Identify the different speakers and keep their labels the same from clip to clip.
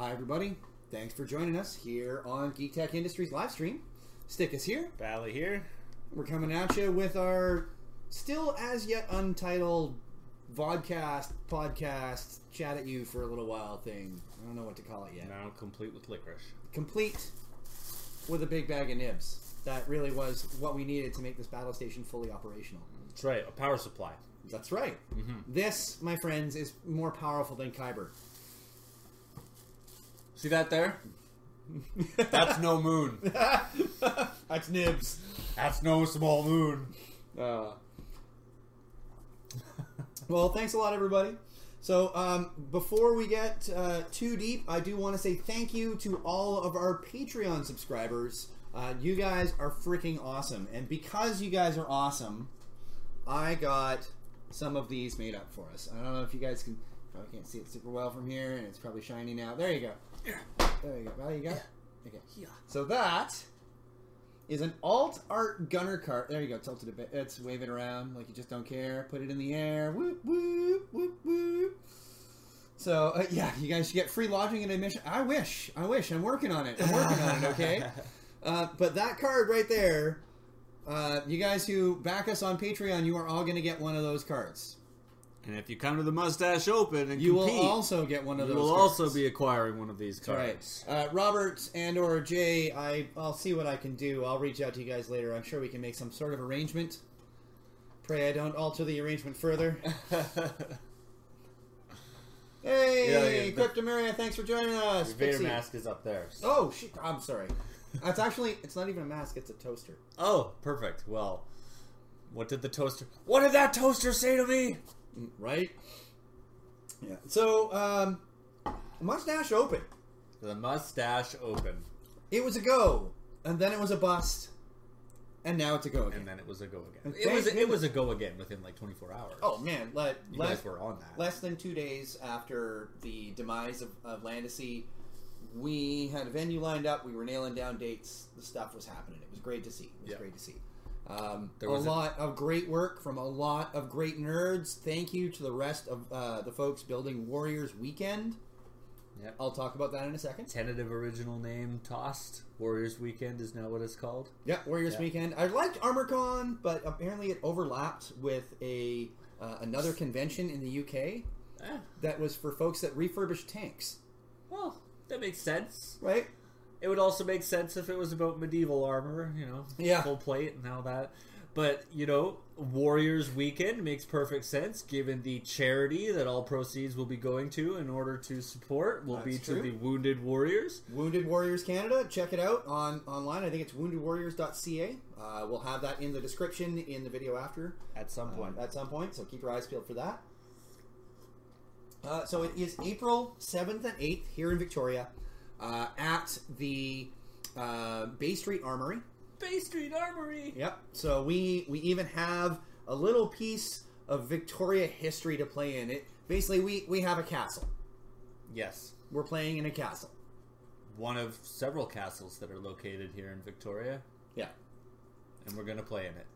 Speaker 1: Hi, everybody. Thanks for joining us here on Geek Tech Industries live stream. Stickus here.
Speaker 2: Bali here.
Speaker 1: We're coming at you with our still as yet untitled vodcast, podcast, chat at you for a little while thing. I don't know what to call it yet.
Speaker 2: Now complete with licorice.
Speaker 1: Complete with a big bag of nibs. That really was what we needed to make this battle station fully operational.
Speaker 2: That's right, a power supply.
Speaker 1: That's right. Mm-hmm. This, my friends, is more powerful than Kyber.
Speaker 2: See that there? That's no moon.
Speaker 1: That's nibs.
Speaker 2: That's no small moon.
Speaker 1: Uh, well, thanks a lot, everybody. So, um, before we get uh, too deep, I do want to say thank you to all of our Patreon subscribers. Uh, you guys are freaking awesome. And because you guys are awesome, I got some of these made up for us. I don't know if you guys can, probably can't see it super well from here, and it's probably shiny now. There you go. There you go. Well, you got it? Okay.
Speaker 2: Yeah.
Speaker 1: So that is an alt art gunner cart. There you go, tilted a bit. It's wave it around like you just don't care. Put it in the air. Whoop whoop whoop whoop. So uh, yeah, you guys should get free lodging and admission. I wish, I wish. I'm working on it. I'm working on it. Okay. Uh, but that card right there, uh, you guys who back us on Patreon, you are all going to get one of those cards.
Speaker 2: And if you come to the Moustache Open and
Speaker 1: You
Speaker 2: compete,
Speaker 1: will also get one of
Speaker 2: you
Speaker 1: those.
Speaker 2: will
Speaker 1: cards.
Speaker 2: also be acquiring one of these
Speaker 1: That's right.
Speaker 2: cards.
Speaker 1: Uh, Robert and or Jay, I I'll see what I can do. I'll reach out to you guys later. I'm sure we can make some sort of arrangement. Pray I don't alter the arrangement further. Hey,
Speaker 2: Yeah, yeah,
Speaker 1: thanks for joining us.
Speaker 2: Your Vader
Speaker 1: Pixie.
Speaker 2: mask is up there.
Speaker 1: Oh shit! I'm sorry. That's actually it's not even a mask. It's a toaster.
Speaker 2: Oh, perfect. Well, what did the toaster? What did that toaster say to me?
Speaker 1: Right. Yeah. So, um, Moustache Open.
Speaker 2: The Moustache Open,
Speaker 1: It was a go, and then it was a bust, and now it's a go again.
Speaker 2: and then it was a go again.
Speaker 1: And
Speaker 2: It was it was a go again within like 24 hours.
Speaker 1: Oh man, let,
Speaker 2: you guys were on that.
Speaker 1: less than two days after the demise of, of we had a venue lined up. We were nailing down dates. The stuff was happening. It was great to see. It was
Speaker 2: Yeah.
Speaker 1: great to see. Um,
Speaker 2: There
Speaker 1: a
Speaker 2: was a-
Speaker 1: lot of great work from a lot of great nerds. Thank you to the rest of uh, the folks building Warriors Weekend.
Speaker 2: Yep.
Speaker 1: I'll talk about that in a second.
Speaker 2: Tentative original name tossed. Warriors Weekend is now what it's called.
Speaker 1: Yeah, Warriors
Speaker 2: Yeah.
Speaker 1: Weekend. I liked ArmorCon, but apparently it overlapped with a uh, another convention in the UK
Speaker 2: Eh,
Speaker 1: that was for folks that refurbished tanks.
Speaker 2: well, that makes sense.
Speaker 1: Right?
Speaker 2: It would also make sense if it was about medieval armor, you know,
Speaker 1: Yeah.
Speaker 2: full plate and all that. But you know, Warriors Weekend makes perfect sense given the charity that all proceeds will be going to in order to support will be
Speaker 1: That's
Speaker 2: to
Speaker 1: true.
Speaker 2: the wounded warriors.
Speaker 1: Wounded Warriors Canada. Check it out on online. I think it's woundedwarriors.ca. Uh, we'll have that in the description in the video after
Speaker 2: At some
Speaker 1: uh,
Speaker 2: point,
Speaker 1: at some point. So keep your eyes peeled for that. Uh, so it is April seventh and eighth here in Victoria uh, at the uh, Bay Street Armory.
Speaker 2: Bay Street Armory.
Speaker 1: Yep. So we we even have a little piece of Victoria history to play in it. Basically, we we have a castle.
Speaker 2: Yes,
Speaker 1: We're playing in a castle.
Speaker 2: one of several castles that are located here in Victoria,
Speaker 1: Yeah.
Speaker 2: and we're gonna play in it.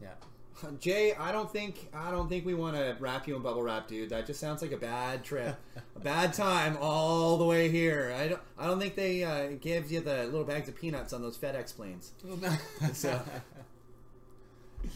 Speaker 2: Yeah.
Speaker 1: Jay, I don't think I don't think we want to wrap you in bubble wrap, dude. That just sounds like a bad trip, a bad time all the way here. I don't I don't think they uh, give you the little bags of peanuts on those FedEx planes. So-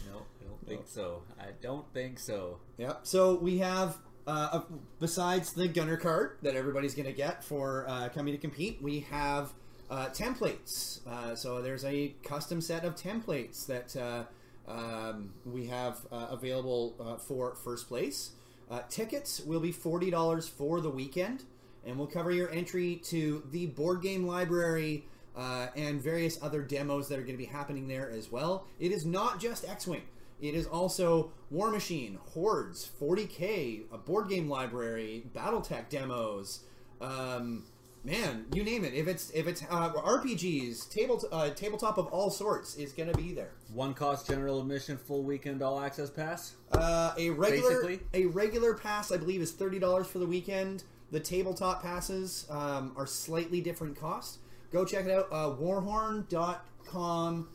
Speaker 2: no, I don't think so. I don't think so.
Speaker 1: Yep. So we have uh, uh, besides the gunner card that everybody's going to get for uh, coming to compete, we have uh, templates. Uh, so there's a custom set of templates that uh, um, we have uh, available uh, for first place. Uh, tickets will be forty dollars for the weekend, and we'll cover your entry to the board game library. Uh, and various other demos that are going to be happening there as well. It is not just X-wing. It is also War Machine, Hordes, 40k, a board game library, BattleTech demos. Um, man, you name it. If it's if it's uh, RPGs, table uh, tabletop of all sorts is going to be there.
Speaker 2: One cost general admission, full weekend all access pass.
Speaker 1: Uh, a regular
Speaker 2: Basically.
Speaker 1: a regular pass, I believe, is thirty dollars for the weekend. The tabletop passes um, are slightly different cost. Go check it out. Uh, warhorn.com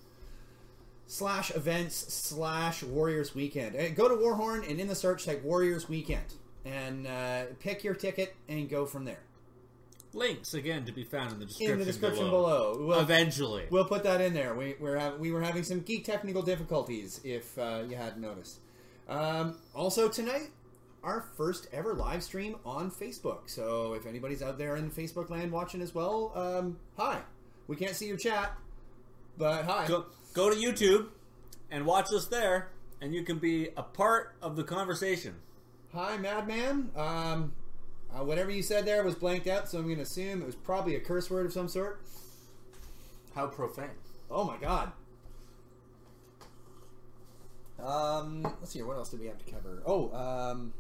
Speaker 1: slash events slash Warriors Weekend. Uh, Go to Warhorn and in the search type Warriors Weekend and uh, pick your ticket and go from there.
Speaker 2: Links again to be found in the description,
Speaker 1: in the description
Speaker 2: below.
Speaker 1: below. We'll,
Speaker 2: Eventually.
Speaker 1: we'll put that in there. We we're we were having some geek technical difficulties, if uh, you hadn't noticed. Um, also tonight, our first ever live stream on Facebook. So if anybody's out there in Facebook land watching as well, um, hi. We can't see your chat, but hi.
Speaker 2: go, go to YouTube and watch us there, and you can be a part of the conversation.
Speaker 1: Hi, Madman. Um, uh, whatever you said there was blanked out, so I'm going to assume it was probably a curse word of some sort.
Speaker 2: How profane.
Speaker 1: Oh my god. Um, let's see here. What else do we have to cover? Oh, um,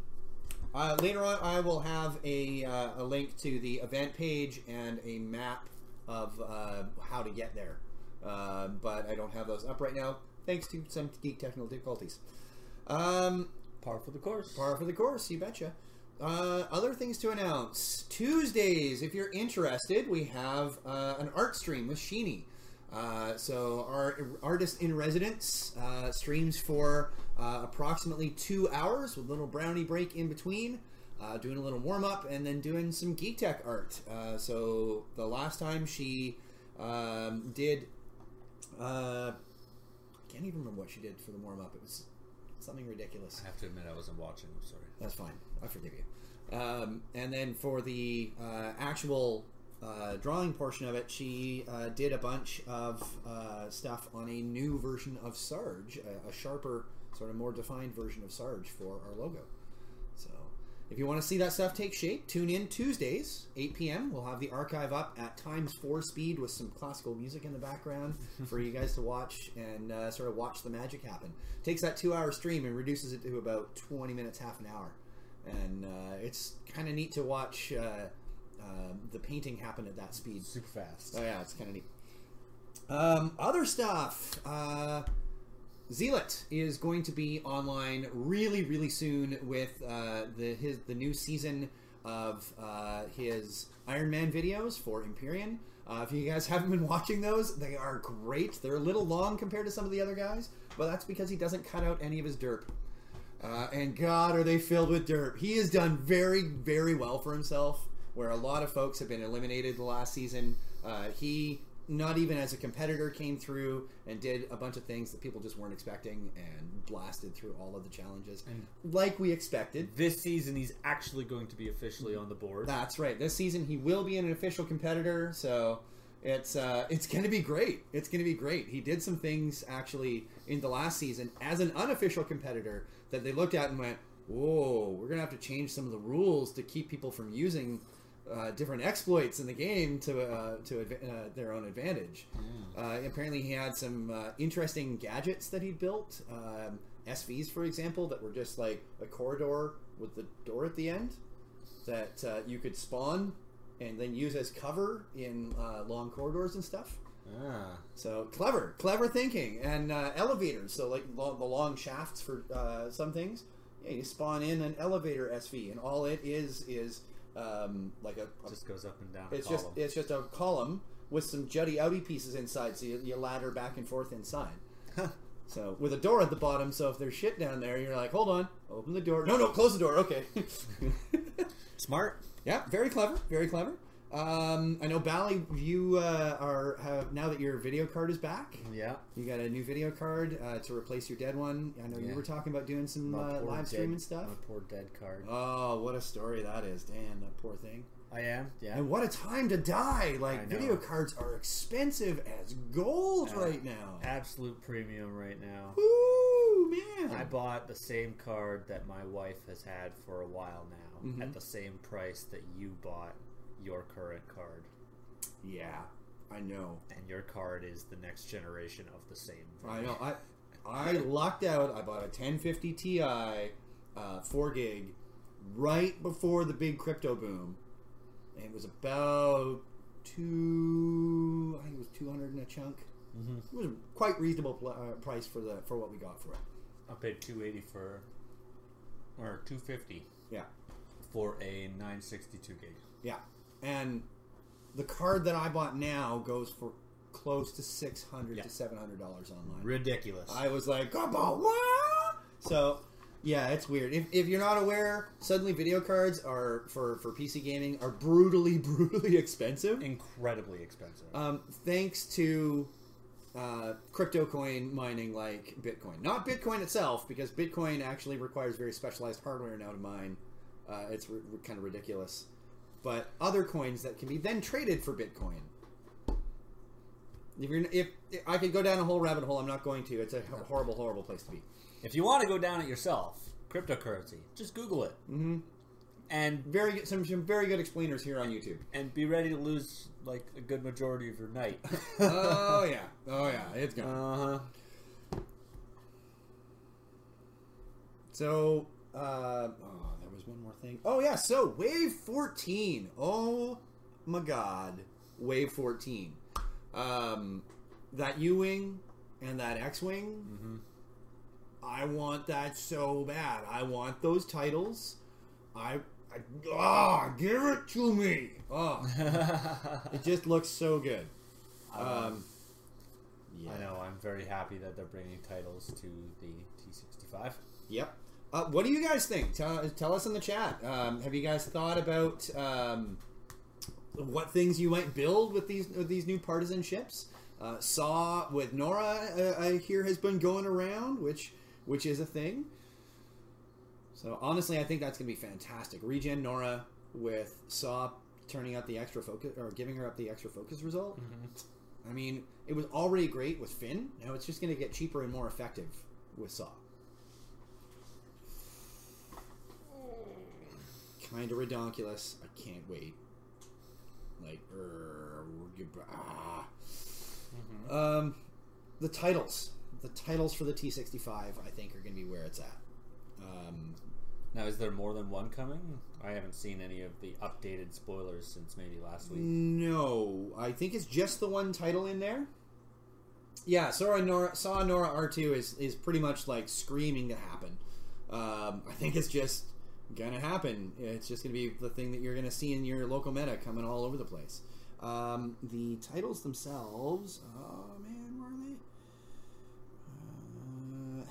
Speaker 1: uh, later on, I will have a, uh, a link to the event page and a map of uh, how to get there. Uh, but I don't have those up right now, thanks to some geek technical difficulties. Um,
Speaker 2: Par for the course.
Speaker 1: Par for the course, you betcha. Uh, other things to announce. Tuesdays, if you're interested, we have uh, an art stream with Sheeny. Uh, so our artist in residence uh, streams for uh, approximately two hours with a little brownie break in between, uh, doing a little warm up and then doing some geek tech art. Uh, so the last time she um, did, uh, I can't even remember what she did for the warm up. It was something ridiculous.
Speaker 2: I have to admit, I wasn't watching. I'm sorry.
Speaker 1: That's fine. I forgive you. Um, and then for the uh, actual uh, drawing portion of it, she uh, did a bunch of uh, stuff on a new version of Sarge, a, a sharper, sort of more defined version of Sarge for our logo. So if you want to see that stuff take shape, tune in Tuesdays, 8 p.m. We'll have the archive up at times four speed with some classical music in the background for you guys to watch and uh, sort of watch the magic happen. Takes that two hour stream and reduces it to about 20 minutes, half an hour. And uh, it's kind of neat to watch uh, uh, the painting happen at that speed.
Speaker 2: Super fast.
Speaker 1: Oh yeah, it's kind of neat. Um, other stuff. Uh, Zealot is going to be online really, really soon with uh, the his the new season of uh, his Iron Man videos for Empyrion. Uh, if you guys haven't been watching those, they are great. They're a little long compared to some of the other guys, but that's because he doesn't cut out any of his derp. Uh, and God, are they filled with dirt? He has done very, very well for himself. Where a lot of folks have been eliminated the last season, uh, he not even as a competitor came through and did a bunch of things that people just weren't expecting and blasted through all of the challenges like we expected.
Speaker 2: This season, he's actually going to be officially on the board.
Speaker 1: That's right. This season he will be an official competitor, so it's uh, it's going to be great. It's going to be great. He did some things actually in the last season as an unofficial competitor that they looked at and went, "Whoa, we're going to have to change some of the rules to keep people from using." Uh, different exploits in the game to uh, to adva- uh, their own advantage. Uh, apparently, he had some uh, interesting gadgets that he built, um, SVs, for example, that were just like a corridor with the door at the end that uh, you could spawn and then use as cover in uh, long corridors and stuff.
Speaker 2: Ah.
Speaker 1: So clever, clever thinking, and uh, elevators. So like lo- the long shafts for uh, some things. Yeah, you spawn in an elevator SV, and all it is is um, like a, a
Speaker 2: Just goes up and down. a
Speaker 1: it's just it's just a column with some jutty outy pieces inside, so you, you ladder back and forth inside. So with a door at the bottom, so if there's shit down there, you're like, hold on, open the door. No, no, close the door. Okay.
Speaker 2: smart.
Speaker 1: yeah, very clever, very clever. Um, I know Bali, you uh, are have now that your video card is back.
Speaker 2: Yeah.
Speaker 1: You got a new video card uh, to replace your dead one. I know you were talking about doing some uh, live streaming stuff.
Speaker 2: My poor dead card.
Speaker 1: Oh, what a story that is! Damn, that poor thing.
Speaker 2: I am. Yeah.
Speaker 1: And what a time to die! Like video cards are expensive as gold right now.
Speaker 2: Absolute premium right now.
Speaker 1: Ooh man!
Speaker 2: I bought the same card that my wife has had for a while now
Speaker 1: Mhm.
Speaker 2: at the same price that you bought your current card.
Speaker 1: yeah, I know.
Speaker 2: And your card is the next generation of the same.
Speaker 1: I know. I I lucked out. I bought a 1050 Ti, uh, four gig, right before the big crypto boom. And it was about two. I think it was 200 in a chunk.
Speaker 2: Mhm.
Speaker 1: It was a quite reasonable pl- uh, price for the for what we got for it.
Speaker 2: I paid two eighty for, or two fifty
Speaker 1: Yeah.
Speaker 2: for a nine sixty two gig.
Speaker 1: Yeah, and the card that I bought now goes for close to six hundred
Speaker 2: Yeah.
Speaker 1: to seven hundred dollars online.
Speaker 2: Ridiculous.
Speaker 1: I was like, "Come what?" So, Yeah, it's weird. If, if you're not aware, suddenly video cards are for for PC gaming are brutally brutally expensive.
Speaker 2: Incredibly expensive.
Speaker 1: Um, thanks to uh, crypto coin mining like Bitcoin, not Bitcoin itself, because Bitcoin actually requires very specialized hardware now to mine. Uh, it's r- kind of ridiculous, but other coins that can be then traded for Bitcoin. If you're if, if I could go down a whole rabbit hole, I'm not going to. It's a horrible, horrible place to be.
Speaker 2: if you want to go down it yourself, cryptocurrency, just Google it.
Speaker 1: Mm-hmm.
Speaker 2: And
Speaker 1: Very good, some, some very good explainers here on YouTube.
Speaker 2: and be ready to lose like a good majority of your night.
Speaker 1: oh yeah, oh yeah, it's gone.
Speaker 2: Uh huh.
Speaker 1: So, uh, oh, was one more thing. Oh yeah, so Wave 14. Oh my God, Wave 14. Um, that U-wing and that X-wing.
Speaker 2: Mm-hmm.
Speaker 1: I want that so bad. I want those titles. I, I ah, give it to me. Oh, it just looks so good. Um, yeah.
Speaker 2: I know. I'm very happy that they're bringing titles to the T65.
Speaker 1: Yep. Uh, what do you guys think? Tell, tell us in the chat. Um, have you guys thought about um, what things you might build with these with these new partisan ships? Uh, Saw with Norra, uh, I hear has been going around, which which is a thing. So honestly, I think that's going to be fantastic. Regen Norra with Saw turning out the extra focus or giving her up the extra focus result. I mean, it was already great with Finn. Now it's just going to get cheaper and more effective with Saw. Kind of redonkulous. I can't wait. Like, er, ah. um, the titles, the titles for the T65, I think are going to be where it's at. Um,
Speaker 2: Now, is there more than one coming? I haven't seen any of the updated spoilers since maybe last week.
Speaker 1: No, I think it's just the one title in there. Yeah, Sora Norra, Saw Norra R2 is, is pretty much like screaming to happen. Um, I think it's just gonna happen. It's just gonna be the thing that you're gonna see in your local meta coming all over the place. Um, the titles themselves, oh man, where are they?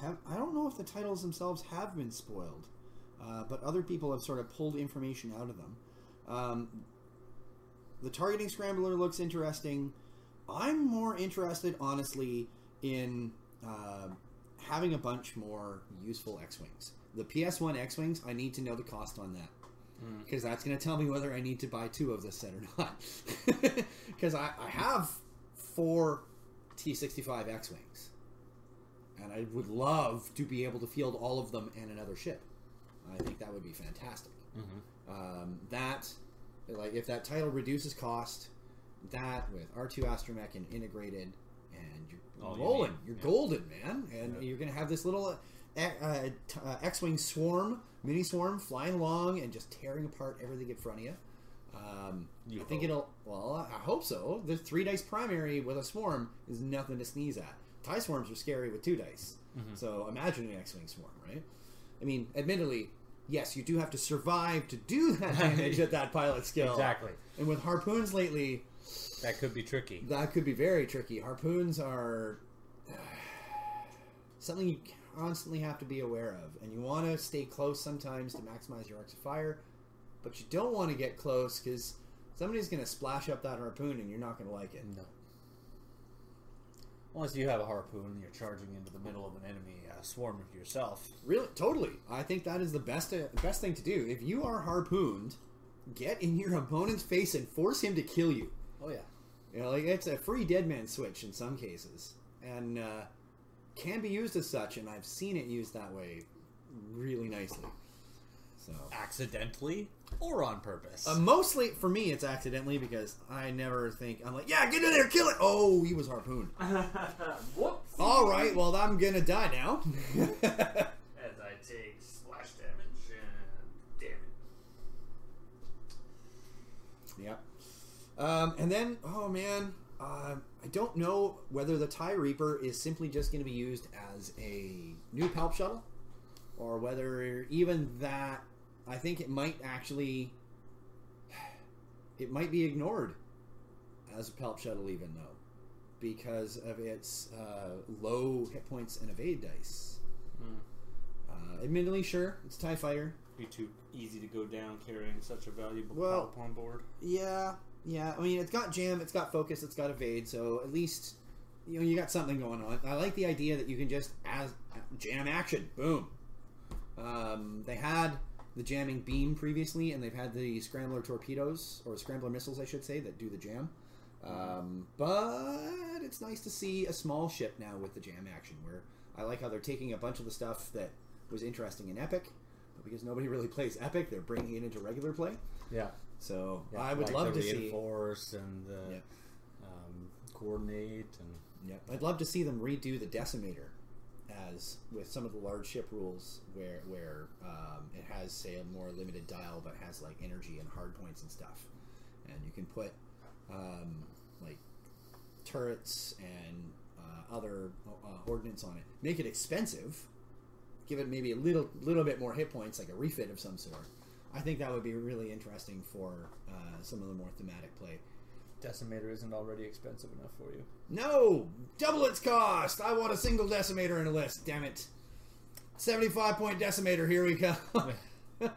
Speaker 1: Uh, have, I don't know if the titles themselves have been spoiled, uh, but other people have sort of pulled information out of them. Um, the targeting scrambler looks interesting. I'm more interested, honestly, in uh, having a bunch more useful X-wings. The PS1 X-wings, I need to know the cost on that because that's going to tell me whether I need to buy two of this set or not. Because I, I have four T65 X-wings, and I would love to be able to field all of them and another ship. I think that would be fantastic. Um, that, like, if that title reduces cost, that with R2 Astromech and integrated, and you're rolling, you're
Speaker 2: Yeah.
Speaker 1: golden, man, and you're gonna have this little. Uh, uh, t- uh, X-wing swarm, mini swarm, flying along and just tearing apart everything in front of you. Um,
Speaker 2: You
Speaker 1: I think it'll. Well, I hope so. The three dice primary with a swarm is nothing to sneeze at. Tie swarms are scary with two dice.
Speaker 2: Mm-hmm.
Speaker 1: So imagine an X-wing swarm, right? I mean, admittedly, yes, you do have to survive to do that damage at that pilot skill.
Speaker 2: Exactly.
Speaker 1: And with harpoons lately,
Speaker 2: That could be tricky.
Speaker 1: that could be very tricky. Harpoons are something you constantly have to be aware of, and you want to stay close sometimes to maximize your arcs of fire, but you don't want to get close because somebody's going to splash up that harpoon and you're not going to like it.
Speaker 2: No. Unless you have a harpoon and you're charging into the middle of an enemy uh, swarm of yourself.
Speaker 1: Really, totally. I think that is the best uh, best thing to do. If you are harpooned, get in your opponent's face and force him to kill you.
Speaker 2: Oh yeah.
Speaker 1: You know, like it's a free dead man switch in some cases, and uh, can be used as such. And I've seen it used that way really nicely. So
Speaker 2: Accidentally or on purpose.
Speaker 1: uh, mostly for me, it's accidentally because I never think I'm like, yeah, get in there, kill it. Oh, he was harpooned.
Speaker 2: Whoops.
Speaker 1: All right, well I'm gonna die now.
Speaker 2: As I take splash damage and damn it.
Speaker 1: Yep. Um, and then, oh man, uh, I don't know whether the TIE Reaper is simply just going to be used as a new Palp shuttle, or whether even that. I think it might actually. It might be ignored as a Palp shuttle, even though, because of its uh, low hit points and evade dice.
Speaker 2: Hmm.
Speaker 1: Uh, admittedly, sure, it's a Tie Fighter.
Speaker 2: Be too easy to go down carrying such a valuable
Speaker 1: Well-
Speaker 2: well, on board.
Speaker 1: Yeah, yeah. I mean, it's got jam, it's got focus, it's got evade. So at least you know you got something going on. I like the idea that you can just as jam action, boom. Um, they had the jamming beam previously, and they've had the scrambler torpedoes or scrambler missiles, I should say, that do the jam. Um, but it's nice to see a small ship now with the jam action. Where I like how they're taking a bunch of the stuff that was interesting in Epic, but because nobody really plays Epic, they're bringing it into regular play.
Speaker 2: Yeah.
Speaker 1: So
Speaker 2: Yeah,
Speaker 1: I would
Speaker 2: like
Speaker 1: love to see.
Speaker 2: reinforce and the
Speaker 1: Yeah.
Speaker 2: um, coordinate and
Speaker 1: Yeah, I'd love to see them redo the decimator as with some of the large ship rules where where um, it has say a more limited dial but has like energy and hard points and stuff, and you can put um, like turrets and uh, other uh, ordnance on it. Make it expensive. Give it maybe a little little bit more hit points, like a refit of some sort. I think that would be really interesting for uh, some of the more thematic play.
Speaker 2: decimator isn't already expensive enough for you.
Speaker 1: No! Double its cost! I want a single decimator in a list, damn it. 75 point decimator, here we go.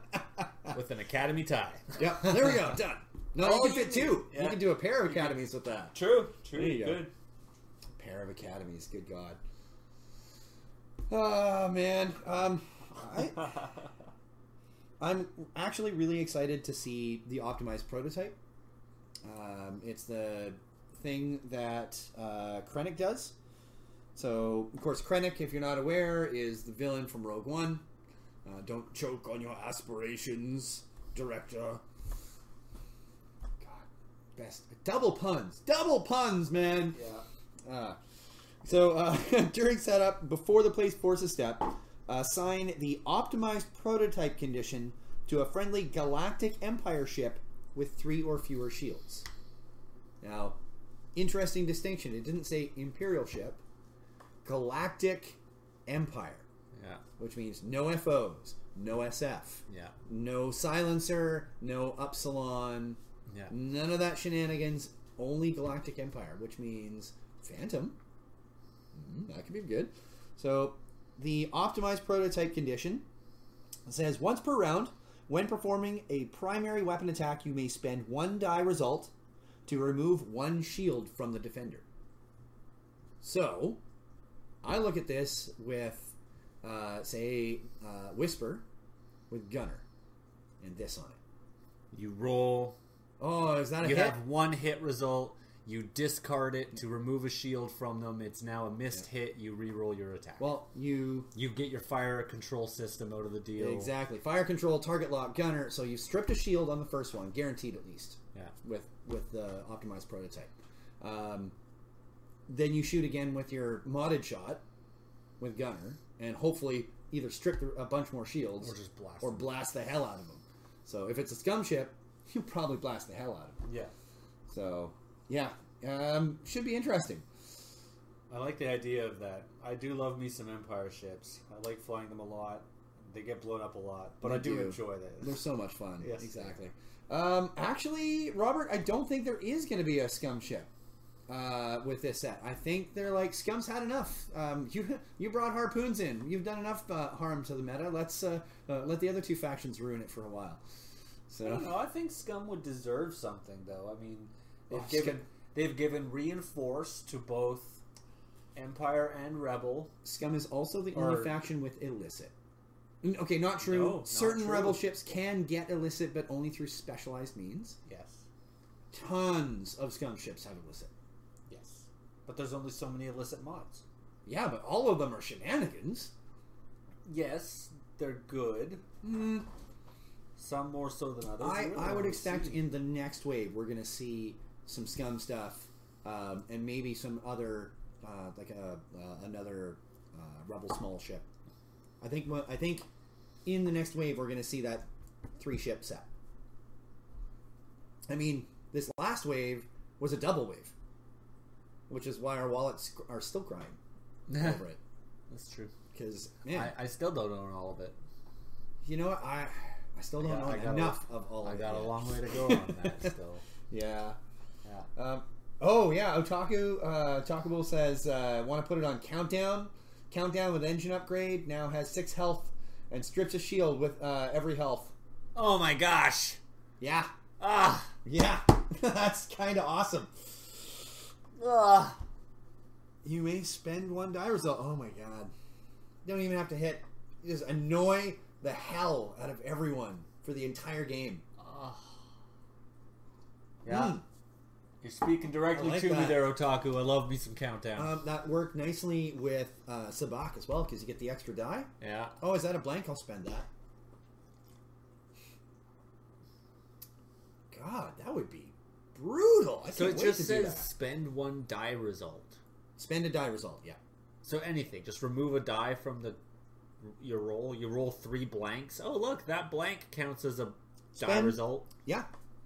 Speaker 2: With an academy tie.
Speaker 1: yep, there we go, done. No,
Speaker 2: Oh,
Speaker 1: you can fit two. You can do a pair of academies with that.
Speaker 2: True. True.
Speaker 1: There you go.
Speaker 2: Good.
Speaker 1: pair of academies, good God. Oh, man. Um, I, I'm actually really excited to see the optimized prototype. Um, it's the thing that uh, Krennic does. So, of course, Krennic, if you're not aware, is the villain from Rogue One. Uh, don't choke on your aspirations, director. God, best double puns, double puns, man.
Speaker 2: yeah.
Speaker 1: Uh, so uh, during setup, before the place forces step, assign the optimized prototype condition to a friendly Galactic Empire ship with three or fewer shields. Now, interesting distinction. It didn't say Imperial ship, Galactic Empire,
Speaker 2: Yeah.
Speaker 1: which means no FOs, no SF,
Speaker 2: Yeah.
Speaker 1: no silencer, no Upsilon,
Speaker 2: Yeah.
Speaker 1: None of that shenanigans. Only Galactic Empire, which means Phantom. Mm, that could be good. So, the optimized prototype condition says once per round, when performing a primary weapon attack, you may spend one die result to remove one shield from the defender. So, I look at this with, uh, say, uh, Whisper with Gunner and this on it.
Speaker 2: You roll.
Speaker 1: Oh, is that a
Speaker 2: You
Speaker 1: hit?
Speaker 2: have one hit result. You discard it to remove a shield from them. It's now a missed hit. You re-roll your attack.
Speaker 1: Well, you
Speaker 2: you get your fire control system out of the deal.
Speaker 1: exactly fire control, target lock, gunner. So you stripped a shield on the first one, guaranteed at least
Speaker 2: Yeah.
Speaker 1: with with the optimized prototype. Um, then you shoot again with your modded shot with gunner, and hopefully either strip a bunch more shields
Speaker 2: Or just blast
Speaker 1: or
Speaker 2: them.
Speaker 1: blast the hell out of them. So if it's a scum ship, you probably blast the hell out of them.
Speaker 2: Yeah.
Speaker 1: So yeah, um, should be interesting.
Speaker 2: I like the idea of that. I do love me some Empire ships. I like flying them a lot. They get blown up a lot, but
Speaker 1: They
Speaker 2: I do,
Speaker 1: do.
Speaker 2: enjoy that.
Speaker 1: They're so much fun.
Speaker 2: Yes.
Speaker 1: exactly. Um, actually, Robert, I don't think there is going to be a scum ship uh, with this set. I think they're like scum's had enough. Um, you you brought harpoons in. You've done enough uh, harm to the meta. Let's uh, uh, let the other two factions ruin it for a while.
Speaker 2: I don't
Speaker 1: So
Speaker 2: know. I think Scum would deserve something, though. I mean, they've
Speaker 1: Oh,
Speaker 2: given they've given reinforce to both Empire and Rebel.
Speaker 1: scum is also the
Speaker 2: Or-
Speaker 1: only faction with illicit. Okay, not true.
Speaker 2: No, not
Speaker 1: Certain
Speaker 2: true.
Speaker 1: rebel ships can get illicit, but only through specialized means.
Speaker 2: Yes,
Speaker 1: Tons of scum ships have illicit.
Speaker 2: yes. But there's only so many illicit mods.
Speaker 1: Yeah, but all of them are shenanigans.
Speaker 2: Yes, they're good.
Speaker 1: Hmm.
Speaker 2: Some more so than others.
Speaker 1: I, I would expect
Speaker 2: see.
Speaker 1: in the next wave we're going to see some scum stuff um, and maybe some other uh, like a uh, another uh, rebel small ship. I think I think in the next wave we're going to see that three ship set. I mean, this last wave was a double wave, which is why our wallets are still crying over it.
Speaker 2: That's true.
Speaker 1: Because
Speaker 2: I, I still don't own all of it.
Speaker 1: you know what? I I still don't know
Speaker 2: I got a-
Speaker 1: enough of all.
Speaker 2: I
Speaker 1: of
Speaker 2: got
Speaker 1: it
Speaker 2: a long way to go on that still.
Speaker 1: Yeah.
Speaker 2: Yeah.
Speaker 1: Um, oh yeah, Otaku uh, says uh, want to put it on countdown. Countdown with engine upgrade now has six health and strips a shield with uh, every health.
Speaker 2: Oh my gosh!
Speaker 1: Yeah,
Speaker 2: Ah!
Speaker 1: yeah, that's kind of awesome.
Speaker 2: Ah!
Speaker 1: You may spend one die result. Oh my god! You don't even have to hit. You just annoy the hell out of everyone for the entire game.
Speaker 2: Ah. Yeah.
Speaker 1: Hmm.
Speaker 2: You're speaking directly
Speaker 1: like
Speaker 2: to me there, Otaku. I love me some countdown.
Speaker 1: Um, that worked nicely with uh, Sabak as well because you get the extra die.
Speaker 2: yeah.
Speaker 1: Oh, is that a blank? I'll spend that. God, that would be brutal. I
Speaker 2: So
Speaker 1: can't
Speaker 2: it
Speaker 1: wait
Speaker 2: just says spend one die result.
Speaker 1: Spend a die result. Yeah.
Speaker 2: So anything, just remove a die from the your roll. You roll three blanks. Oh look, that blank counts as a die
Speaker 1: Spend-
Speaker 2: result.
Speaker 1: Yeah.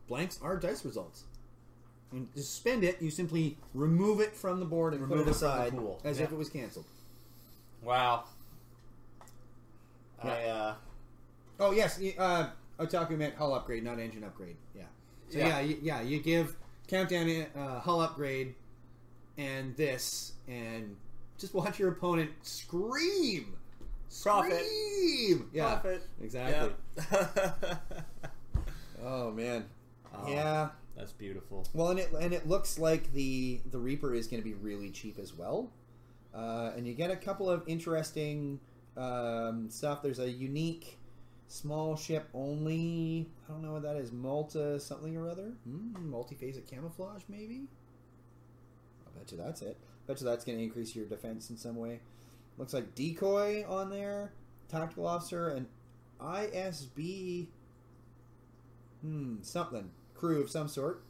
Speaker 1: Blanks are dice results. And to spend it, you simply remove it from the board and
Speaker 2: Remove
Speaker 1: put it
Speaker 2: it from the
Speaker 1: aside
Speaker 2: pool.
Speaker 1: as
Speaker 2: Yeah.
Speaker 1: if it was canceled.
Speaker 2: Wow.
Speaker 1: Yeah.
Speaker 2: I uh,
Speaker 1: Oh yes, uh, Otaku meant hull upgrade, not engine upgrade. Yeah. So
Speaker 2: Yeah.
Speaker 1: yeah, yeah, you, yeah, you give countdown uh, hull upgrade and this, and just watch your opponent scream,
Speaker 2: Profit.
Speaker 1: scream. Yeah,
Speaker 2: Profit.
Speaker 1: exactly.
Speaker 2: yeah.
Speaker 1: Oh man,
Speaker 2: Oh,
Speaker 1: yeah.
Speaker 2: That's beautiful.
Speaker 1: Well, and it and it looks like the the Reaper is going to be really cheap as well, uh, and you get a couple of interesting um, stuff. There's a unique small ship only. I don't know what that is. Malta something or other. Mm, multi-phasic camouflage, maybe. I bet you that's it. I bet you that's going to increase your defense in some way. Looks like decoy on there, tactical officer, and ISB. Hmm, something crew of some sort.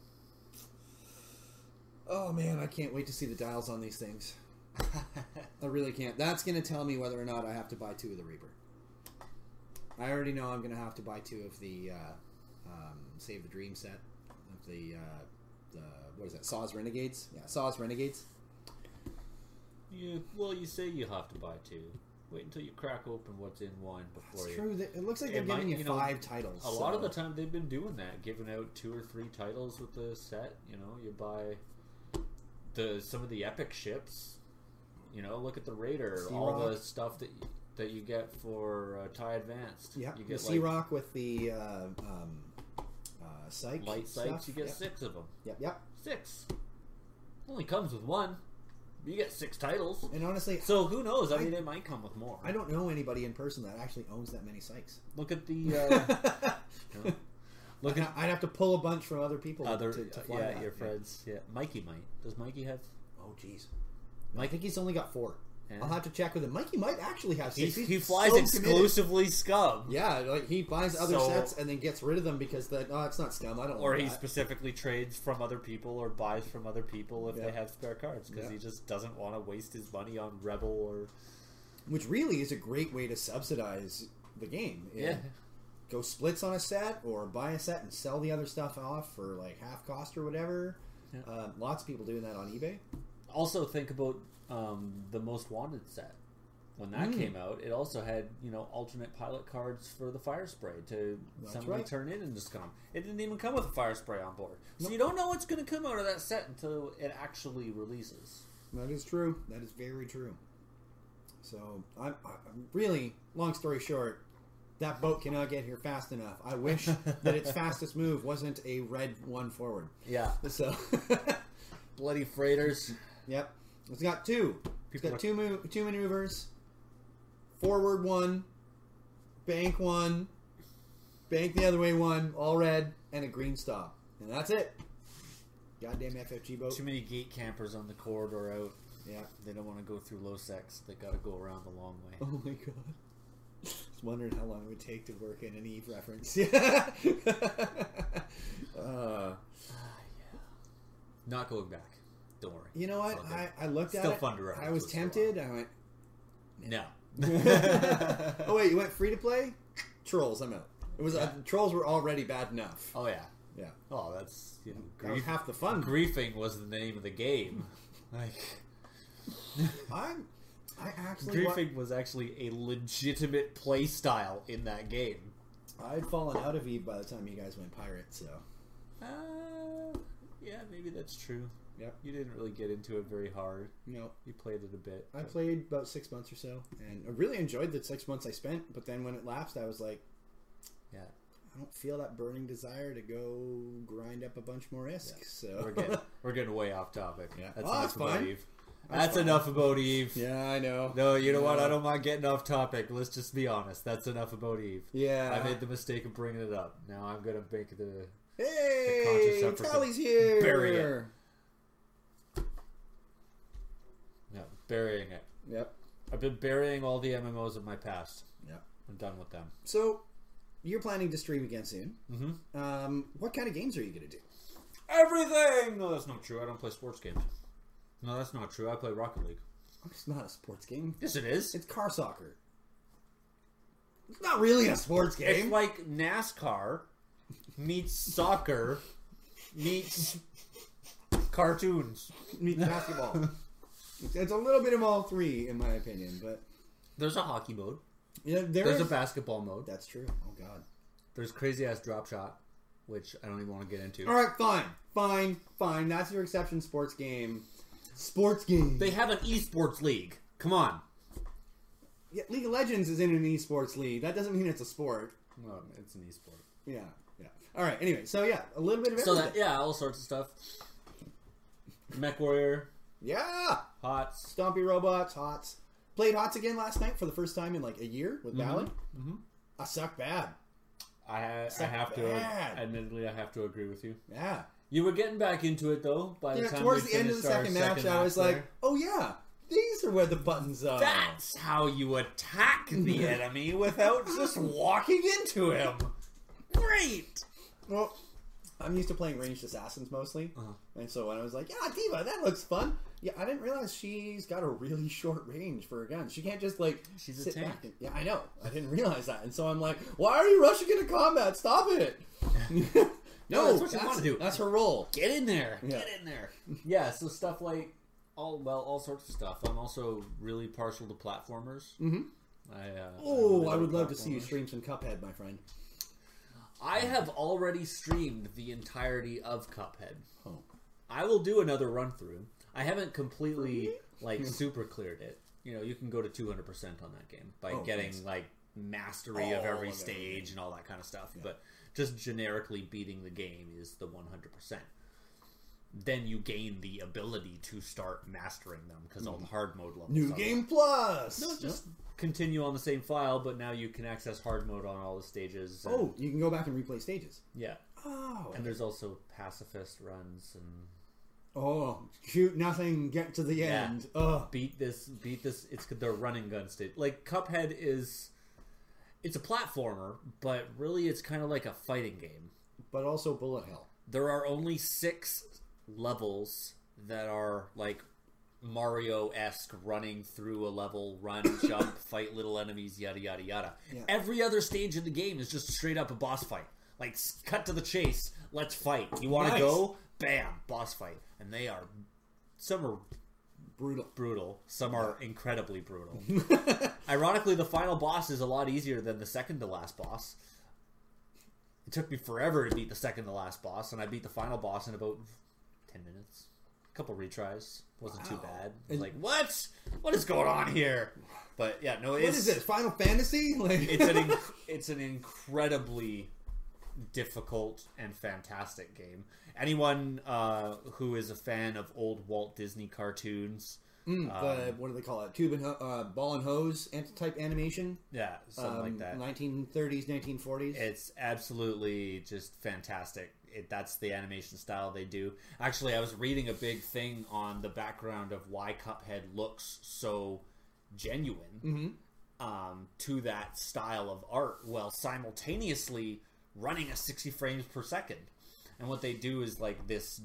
Speaker 1: Oh man, I can't wait to see the dials on these things. I really can't. That's going to tell me whether or not I have to buy two of the Reaper. I already know I'm going to have to buy two of the uh, um, Save the Dream set of the uh, the what is that? Saws Renegades. Yeah, Saws Renegades.
Speaker 2: Yeah, well, you say you have to buy two. Wait until you crack open what's in one before
Speaker 1: It's
Speaker 2: you.
Speaker 1: true. It looks like they're giving
Speaker 2: might-
Speaker 1: you,
Speaker 2: know,
Speaker 1: five titles.
Speaker 2: A lot of the time they've been doing that, giving out two or three titles with the set. You know, you buy the some of the epic ships. You know, look at the Raider,
Speaker 1: Sea
Speaker 2: all the stuff that you, that you get for uh, Tie Advanced.
Speaker 1: Yeah,
Speaker 2: you get
Speaker 1: Sea
Speaker 2: like
Speaker 1: Rock with the uh, um, uh, Psych
Speaker 2: light
Speaker 1: stuff.
Speaker 2: sights. You get
Speaker 1: yep.
Speaker 2: six of them.
Speaker 1: Yep, yep.
Speaker 2: Six. Only comes with one. You get six titles.
Speaker 1: And honestly,
Speaker 2: So who knows? I,
Speaker 1: I-
Speaker 2: mean, it might come with more.
Speaker 1: I don't know anybody in person that actually owns that many Sykes.
Speaker 2: Look at the. Uh, you look at
Speaker 1: I'd have to pull a bunch from other people
Speaker 2: other.
Speaker 1: to, to fly
Speaker 2: yeah,
Speaker 1: that.
Speaker 2: your friends. Yeah, Mikey might. Does Mikey have?
Speaker 1: Oh, jeez.
Speaker 2: Mike-
Speaker 1: I think he's only got four.
Speaker 2: Yeah.
Speaker 1: I'll have to check with him. Mikey might actually have
Speaker 2: He,
Speaker 1: six. He's
Speaker 2: he flies
Speaker 1: so committed.
Speaker 2: exclusively Scum.
Speaker 1: Yeah, like he buys other
Speaker 2: So-
Speaker 1: sets and then gets rid of them because the oh, it's not scum. I don't.
Speaker 2: Or he
Speaker 1: that.
Speaker 2: specifically trades from other people or buys from other people if
Speaker 1: Yeah.
Speaker 2: they have spare cards because
Speaker 1: Yeah.
Speaker 2: he just doesn't want to waste his money on Rebel or
Speaker 1: which really is a great way to subsidize the game.
Speaker 2: yeah.
Speaker 1: go splits on a set or buy a set and sell the other stuff off for like half cost or whatever. Uh, lots of people doing that on eBay.
Speaker 2: Also, think about um, the Most Wanted set. When that
Speaker 1: Mm.
Speaker 2: came out, it also had you know alternate pilot cards for the fire spray to
Speaker 1: That's
Speaker 2: somebody
Speaker 1: right.
Speaker 2: turn in into Scum. It didn't even come with a fire spray on board, so
Speaker 1: Nope.
Speaker 2: you don't know what's going to come out of that set until it actually releases.
Speaker 1: That is true. That is very true. So I'm, I'm really, long story short, that boat cannot get here fast enough. I wish that its fastest move wasn't a red one forward.
Speaker 2: Yeah,
Speaker 1: So,
Speaker 2: bloody freighters.
Speaker 1: yep, it's got two. It's got two two maneuvers. Forward one, bank one, bank the other way one, all red, and a green stop, and that's it. Goddamn FFG boat.
Speaker 2: Too many gate campers on the corridor out.
Speaker 1: Yeah.
Speaker 2: They don't want to go through low sec. They got to go around the long way.
Speaker 1: Oh my god. Just wondering how long it would take to work in an Eve reference. Yeah. uh,
Speaker 2: Not going back. Don't worry.
Speaker 1: you know what? I. I looked
Speaker 2: Still
Speaker 1: at it.
Speaker 2: fun to reference
Speaker 1: I was tempted. I went.
Speaker 2: No.
Speaker 1: oh wait, you went free to play? Trolls. I'm out. It was uh, trolls were already bad enough.
Speaker 2: oh yeah.
Speaker 1: Yeah,
Speaker 2: Oh, that's you know,
Speaker 1: that was
Speaker 2: grief.
Speaker 1: half the fun.
Speaker 2: Griefing was the name of the game. Like
Speaker 1: I'm. I actually. wa-
Speaker 2: griefing was actually a legitimate play style in that game.
Speaker 1: I'd fallen out of Eve by the time you guys went pirate. So
Speaker 2: Uh, yeah, maybe that's true.
Speaker 1: Yep.
Speaker 2: You didn't really get into it very hard.
Speaker 1: No,
Speaker 2: You played it a bit.
Speaker 1: I played about six months or so, and I really enjoyed the six months I spent. But then when it lapsed, I was like,
Speaker 2: Yeah.
Speaker 1: I don't feel that burning desire to go grind up a bunch more ISK. So
Speaker 2: We're getting we're getting way off topic.
Speaker 1: Yeah.
Speaker 2: That's
Speaker 1: Oh,
Speaker 2: enough
Speaker 1: that's
Speaker 2: about
Speaker 1: fine.
Speaker 2: Eve.
Speaker 1: That's
Speaker 2: That's, enough about Eve.
Speaker 1: yeah, I know.
Speaker 2: No, you know what? I don't mind getting off topic. Let's just be honest. That's enough about Eve.
Speaker 1: Yeah.
Speaker 2: I made the mistake of bringing it up. Now I'm gonna make the
Speaker 1: hey,
Speaker 2: conscious effort to
Speaker 1: Tally's here.
Speaker 2: bury it. no burying it.
Speaker 1: Yep.
Speaker 2: I've been burying all the MMOs of my past.
Speaker 1: Yep.
Speaker 2: I'm done with them.
Speaker 1: So you're planning to stream again soon.
Speaker 2: Mm-hmm.
Speaker 1: Um, what kind of games are you going to do?
Speaker 2: Everything. No, that's not true. I don't play sports games. No, that's not true. I play Rocket League.
Speaker 1: It's not a sports game.
Speaker 2: Yes, it is.
Speaker 1: It's car soccer. It's not really a sports game.
Speaker 2: It's like NASCAR meets soccer meets cartoons.
Speaker 1: meets basketball. It's- a little bit of all three, in my opinion. But
Speaker 2: There's a hockey mode.
Speaker 1: yeah, there
Speaker 2: There's
Speaker 1: is-
Speaker 2: a basketball mode.
Speaker 1: That's true. Oh God.
Speaker 2: There's crazy ass drop shot, which I don't even want to get into.
Speaker 1: All right, fine, fine, fine. That's your exception. Sports game. Sports game.
Speaker 2: They have an esports league. Come on.
Speaker 1: yeah, League of Legends is in an esports league. That doesn't mean it's a sport.
Speaker 2: Well, it's an esport.
Speaker 1: Yeah, yeah. All right. Anyway, so yeah, a little bit of
Speaker 2: So
Speaker 1: everything.
Speaker 2: that yeah, all sorts of stuff. Mech Warrior,
Speaker 1: yeah.
Speaker 2: Hots.
Speaker 1: Stompy robots, Hots. Played Hots again last night for the first time in like a year with Ballad.
Speaker 2: Mhm.
Speaker 1: I suck bad.
Speaker 2: I ha- I have to admittedly I have to agree with you.
Speaker 1: Yeah.
Speaker 2: You were getting back into it though. By the time
Speaker 1: towards
Speaker 2: we
Speaker 1: the end of the second match,
Speaker 2: second
Speaker 1: I was
Speaker 2: match
Speaker 1: like, oh yeah, these are where the buttons are.
Speaker 2: That's how you attack the enemy without just walking into him. Great.
Speaker 1: Well, I'm used to playing ranged assassins mostly,
Speaker 2: Uh-huh.
Speaker 1: and so when I was like, "Yeah, D.Va, that looks fun," yeah, I didn't realize she's got a really short range for a gun. She can't just like
Speaker 2: She's a
Speaker 1: sit
Speaker 2: tank.
Speaker 1: back. And, yeah, I know. I didn't realize that, and so I'm like, "Why are you rushing into combat? Stop it!" no,
Speaker 2: that's what you wanna do.
Speaker 1: That's her role.
Speaker 2: Get in there.
Speaker 1: Yeah.
Speaker 2: Get in there. Yeah, so stuff like all well, all sorts of stuff. I'm also really partial to platformers.
Speaker 1: Mhm.
Speaker 2: I, uh,
Speaker 1: Oh,
Speaker 2: really
Speaker 1: I would love to see you stream some Cuphead, my friend.
Speaker 2: I have already streamed the entirety of Cuphead.
Speaker 1: Oh.
Speaker 2: I will do another run through. I haven't completely like hmm. super cleared it. You know, you can go to 200% on that game by
Speaker 1: Oh,
Speaker 2: getting
Speaker 1: nice.
Speaker 2: like mastery of every
Speaker 1: of
Speaker 2: stage and all that kind of stuff. But just generically beating the game is the 100%. Then you gain the ability to start mastering them because all the hmm. hard mode levels.
Speaker 1: New
Speaker 2: are-
Speaker 1: game plus.
Speaker 2: No, just continue on the same file, but now you can access hard mode on all the stages. Oh, and-
Speaker 1: oh, you can go back and replay stages.
Speaker 2: yeah.
Speaker 1: Oh,
Speaker 2: And there's also pacifist runs and
Speaker 1: oh, shoot nothing, get to the
Speaker 2: Yeah.
Speaker 1: end. Oh,
Speaker 2: beat this, beat this. It's the running gun state. Like Cuphead is, it's a platformer, but really it's kind of like a fighting game.
Speaker 1: but also bullet hell.
Speaker 2: There are only six levels that are like Mario esque, running through a level, run, jump, fight little enemies, yada yada yada.
Speaker 1: Yeah.
Speaker 2: Every other stage in the game is just straight up a boss fight. Like cut to the chase. Let's fight. You want to
Speaker 1: Nice.
Speaker 2: go? Bam, boss fight. And they are some are
Speaker 1: Brutal.
Speaker 2: brutal. Some are incredibly brutal. Ironically, the final boss is a lot easier than the second to last boss. It took me forever to beat the second to last boss, and I beat the final boss in about ten minutes. A couple retries wasn't too bad. Was like, what? What is going on here? But yeah, no,
Speaker 1: What
Speaker 2: it's
Speaker 1: is this? Final Fantasy? Like
Speaker 2: it's an inc- it's an incredibly difficult and fantastic game. Anyone uh, who is a fan of old Walt Disney cartoons,
Speaker 1: Mm, the, what do they call it? Tube and ho- uh, ball and hose type animation.
Speaker 2: yeah, something like
Speaker 1: Um,
Speaker 2: that.
Speaker 1: 1930s, 1940s.
Speaker 2: It's absolutely just fantastic. It, that's the animation style they do. Actually, I was reading a big thing on the background of why Cuphead looks so genuine
Speaker 1: Mm-hmm.
Speaker 2: um, to that style of art, while simultaneously running at 60 frames per second. And what they do is like this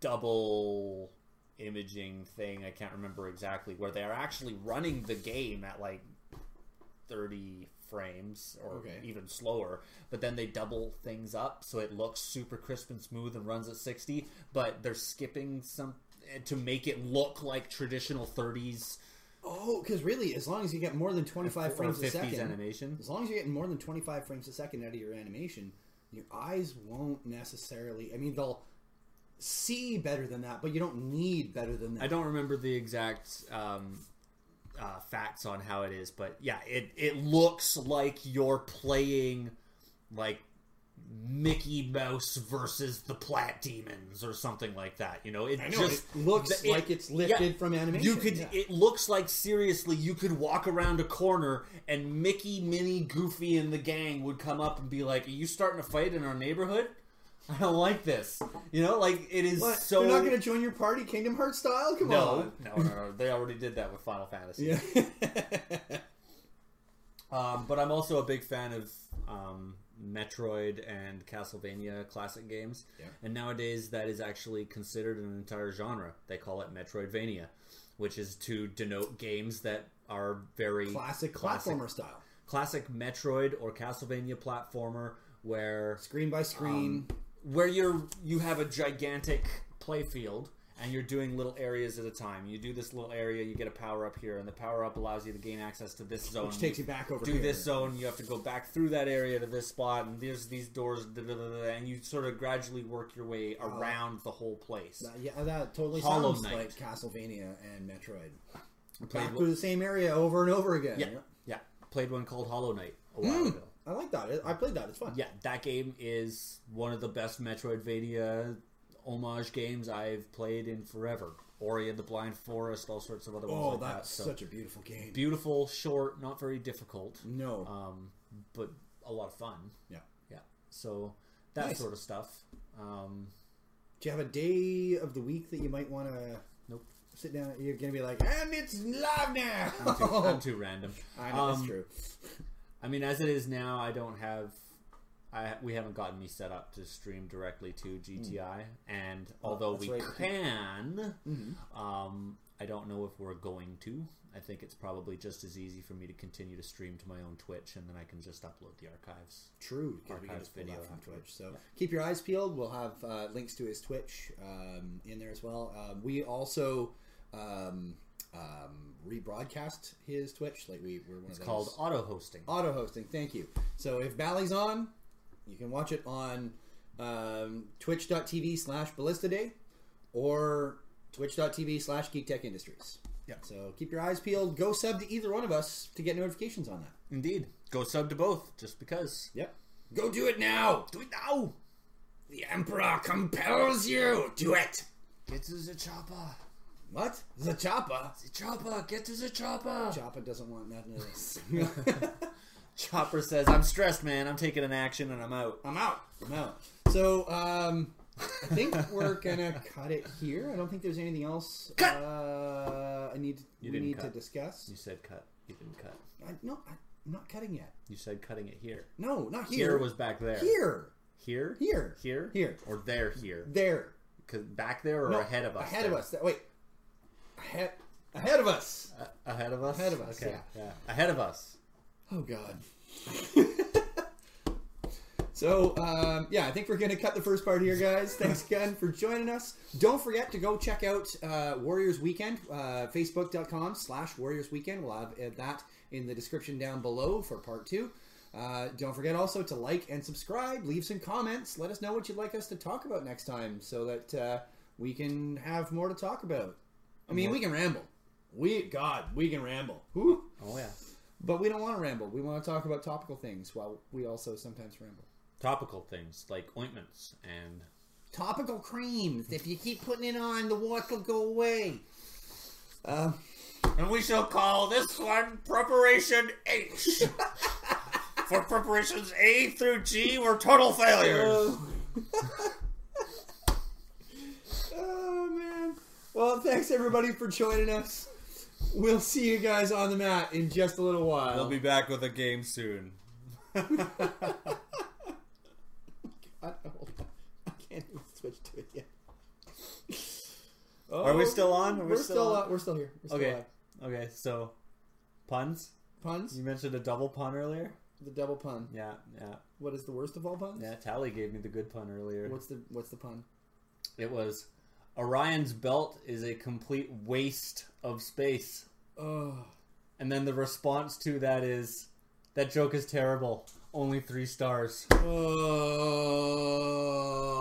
Speaker 2: double imaging thing. I can't remember exactly where they are actually running the game at like 30 frames or
Speaker 1: Okay.
Speaker 2: even slower but then they double things up so it looks super crisp and smooth and runs at 60 but they're skipping some eh, to make it look like traditional 30s
Speaker 1: oh, because really, as long as you get more than 25 frames a second,
Speaker 2: animation
Speaker 1: as long as you're getting more than 25 frames a second out of your animation, your eyes won't necessarily. I mean, they'll see better than that, but you don't need better than that.
Speaker 2: I don't remember the exact um, uh, facts on how it is, but yeah, it it looks like you're playing like Mickey Mouse versus the Plat Demons or something like that. You know, it
Speaker 1: know
Speaker 2: just
Speaker 1: it looks
Speaker 2: it-
Speaker 1: like it's lifted
Speaker 2: yeah,
Speaker 1: from animation.
Speaker 2: You could.
Speaker 1: yeah.
Speaker 2: It looks like seriously, you could walk around a corner and Mickey, Minnie, Goofy, and the gang would come up and be like, "Are you starting to fight in our neighborhood? I don't like this." You know, like it is
Speaker 1: What?
Speaker 2: so.
Speaker 1: They're not going to join your party, Kingdom Hearts style. Come
Speaker 2: no,
Speaker 1: on.
Speaker 2: no, no, no. They already did that with Final Fantasy.
Speaker 1: Yeah.
Speaker 2: Um, but I'm also a big fan of um, Metroid and Castlevania classic games.
Speaker 1: Yeah.
Speaker 2: And nowadays, that is actually considered an entire genre. They call it Metroidvania, which is to denote games that are very
Speaker 1: Classic
Speaker 2: classic,
Speaker 1: platformer style.
Speaker 2: classic Metroid or Castlevania platformer, where
Speaker 1: Screen by screen.
Speaker 2: Um, where you're you have a gigantic play field and you're doing little areas at a time. You do this little area, you get a power up here, and the power up allows you to gain access to this zone.
Speaker 1: which takes you back over
Speaker 2: do
Speaker 1: here.
Speaker 2: this zone, you have to go back through that area to this spot, and there's these doors, da, da, da, da, and you sort of gradually work your way around the whole place.
Speaker 1: Uh, yeah, that totally
Speaker 2: Hollow
Speaker 1: sounds
Speaker 2: Knight.
Speaker 1: like Castlevania and Metroid.
Speaker 2: played
Speaker 1: Back
Speaker 2: one-
Speaker 1: through the same area over and over again.
Speaker 2: yeah, yeah. Played one called Hollow Knight a while ago.
Speaker 1: I like that. I played that. It's fun.
Speaker 2: Yeah, that game is one of the best Metroidvania homage games I've played in forever. Ori and the Blind Forest, all sorts of other ones
Speaker 1: Oh,
Speaker 2: like that.
Speaker 1: that's
Speaker 2: So
Speaker 1: such a beautiful game.
Speaker 2: beautiful, short, not very difficult,
Speaker 1: no.
Speaker 2: um, but a lot of fun.
Speaker 1: Yeah.
Speaker 2: yeah. So that
Speaker 1: Nice.
Speaker 2: sort of stuff. Um,
Speaker 1: Do you have a day of the week that you might want to
Speaker 2: Nope.
Speaker 1: sit down? You're going to be like, and it's live now.
Speaker 2: I'm too, I'm too random.
Speaker 1: I know, that's
Speaker 2: Um,
Speaker 1: true.
Speaker 2: I mean, as it is now, I don't have. I we haven't gotten me set up to stream directly to GTI, and although
Speaker 1: that's
Speaker 2: we
Speaker 1: right.
Speaker 2: can,
Speaker 1: Mhm.
Speaker 2: um, I don't know if we're going to. I think it's probably just as easy for me to continue to stream to my own Twitch, and then I can just upload the archives.
Speaker 1: True,
Speaker 2: Archives
Speaker 1: just pull that
Speaker 2: video
Speaker 1: from Twitch. So keep your eyes peeled. We'll have uh, links to his Twitch um, in there as well. Um, we also um, um, rebroadcast his Twitch. Like we were one
Speaker 2: It's
Speaker 1: of those
Speaker 2: called auto hosting.
Speaker 1: auto hosting. Thank you. So if Bali's on, you can watch it on um, twitch.tv slash ballista day or twitch.tv slash geek tech industries.
Speaker 2: Yeah.
Speaker 1: So keep your eyes peeled. Go sub to either one of us to get notifications on that.
Speaker 2: Indeed, go sub to both, just because.
Speaker 1: Yep. Go do it now.
Speaker 2: Do it now.
Speaker 1: The Emperor compels you. Do it.
Speaker 2: Get to the chopper.
Speaker 1: What? The chopper.
Speaker 2: The chopper. Get to the chopper.
Speaker 1: Chopper doesn't want nothing of this.
Speaker 2: Chopper says, "I'm stressed, man. I'm taking an action and I'm out."
Speaker 1: I'm out. I'm out. So, um, I think we're gonna cut it here. I don't think there's anything else
Speaker 2: Cut!
Speaker 1: Uh, I need
Speaker 2: You
Speaker 1: we
Speaker 2: didn't
Speaker 1: need to discuss.
Speaker 2: You said cut. You didn't cut.
Speaker 1: I, no, I, I'm not cutting yet.
Speaker 2: You said cutting it here.
Speaker 1: No, not
Speaker 2: Here,
Speaker 1: here.
Speaker 2: was back there.
Speaker 1: here,
Speaker 2: Here.
Speaker 1: here,
Speaker 2: Here.
Speaker 1: Here.
Speaker 2: Or there. Here.
Speaker 1: there.
Speaker 2: 'Cause back there or
Speaker 1: No,
Speaker 2: ahead of us.
Speaker 1: Ahead
Speaker 2: there?
Speaker 1: of us. That- Wait, ahead, ahead of us.
Speaker 2: Uh, ahead of us.
Speaker 1: Ahead of us,
Speaker 2: Okay.
Speaker 1: yeah.
Speaker 2: Ahead of us.
Speaker 1: Oh God. so um, yeah, I think we're gonna cut the first part here, guys. Thanks again for joining us. Don't forget to go check out uh, Warriors Weekend. Uh, Facebook.com/slash Warriors Weekend. We'll have uh, that in the description down below for part two. Uh, don't forget also to like and subscribe. Leave some comments. Let us know what you'd like us to talk about next time, so that uh, we can have more to talk about. I mean, we can ramble. We God, we can ramble. Whew.
Speaker 2: Oh yeah.
Speaker 1: But we don't want to ramble. We want to talk about topical things while we also sometimes ramble.
Speaker 2: Topical things like ointments and
Speaker 1: Topical creams. If you keep putting it on, the wart will go away. Um,
Speaker 2: And we shall call this one Preparation H. For preparations A through G were total failures.
Speaker 1: oh man. Well, thanks everybody for joining us. We'll see you guys on the mat in just a little while.
Speaker 2: We'll be back with a game soon.
Speaker 1: I, hold on. I can't even switch to it yet.
Speaker 2: Are we oh, still on? Are we
Speaker 1: we're
Speaker 2: still
Speaker 1: still,
Speaker 2: on?
Speaker 1: we're still here. We're still
Speaker 2: Okay.
Speaker 1: live.
Speaker 2: Okay, so puns.
Speaker 1: Puns.
Speaker 2: You mentioned a double pun earlier.
Speaker 1: The double pun.
Speaker 2: Yeah, yeah,
Speaker 1: What is the worst of all puns?
Speaker 2: yeah. Tally gave me the good pun earlier.
Speaker 1: What's the What's the pun?
Speaker 2: It was Orion's belt is a complete waste of space.
Speaker 1: Oh.
Speaker 2: And then the response to that is that joke is terrible. Only three stars.
Speaker 1: Oh.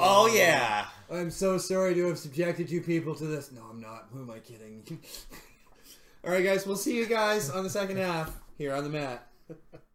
Speaker 2: Oh yeah.
Speaker 1: I'm so sorry to have subjected you people to this. No, I'm not. Who am I kidding? All right, guys. We'll see you guys on the second half here on the mat.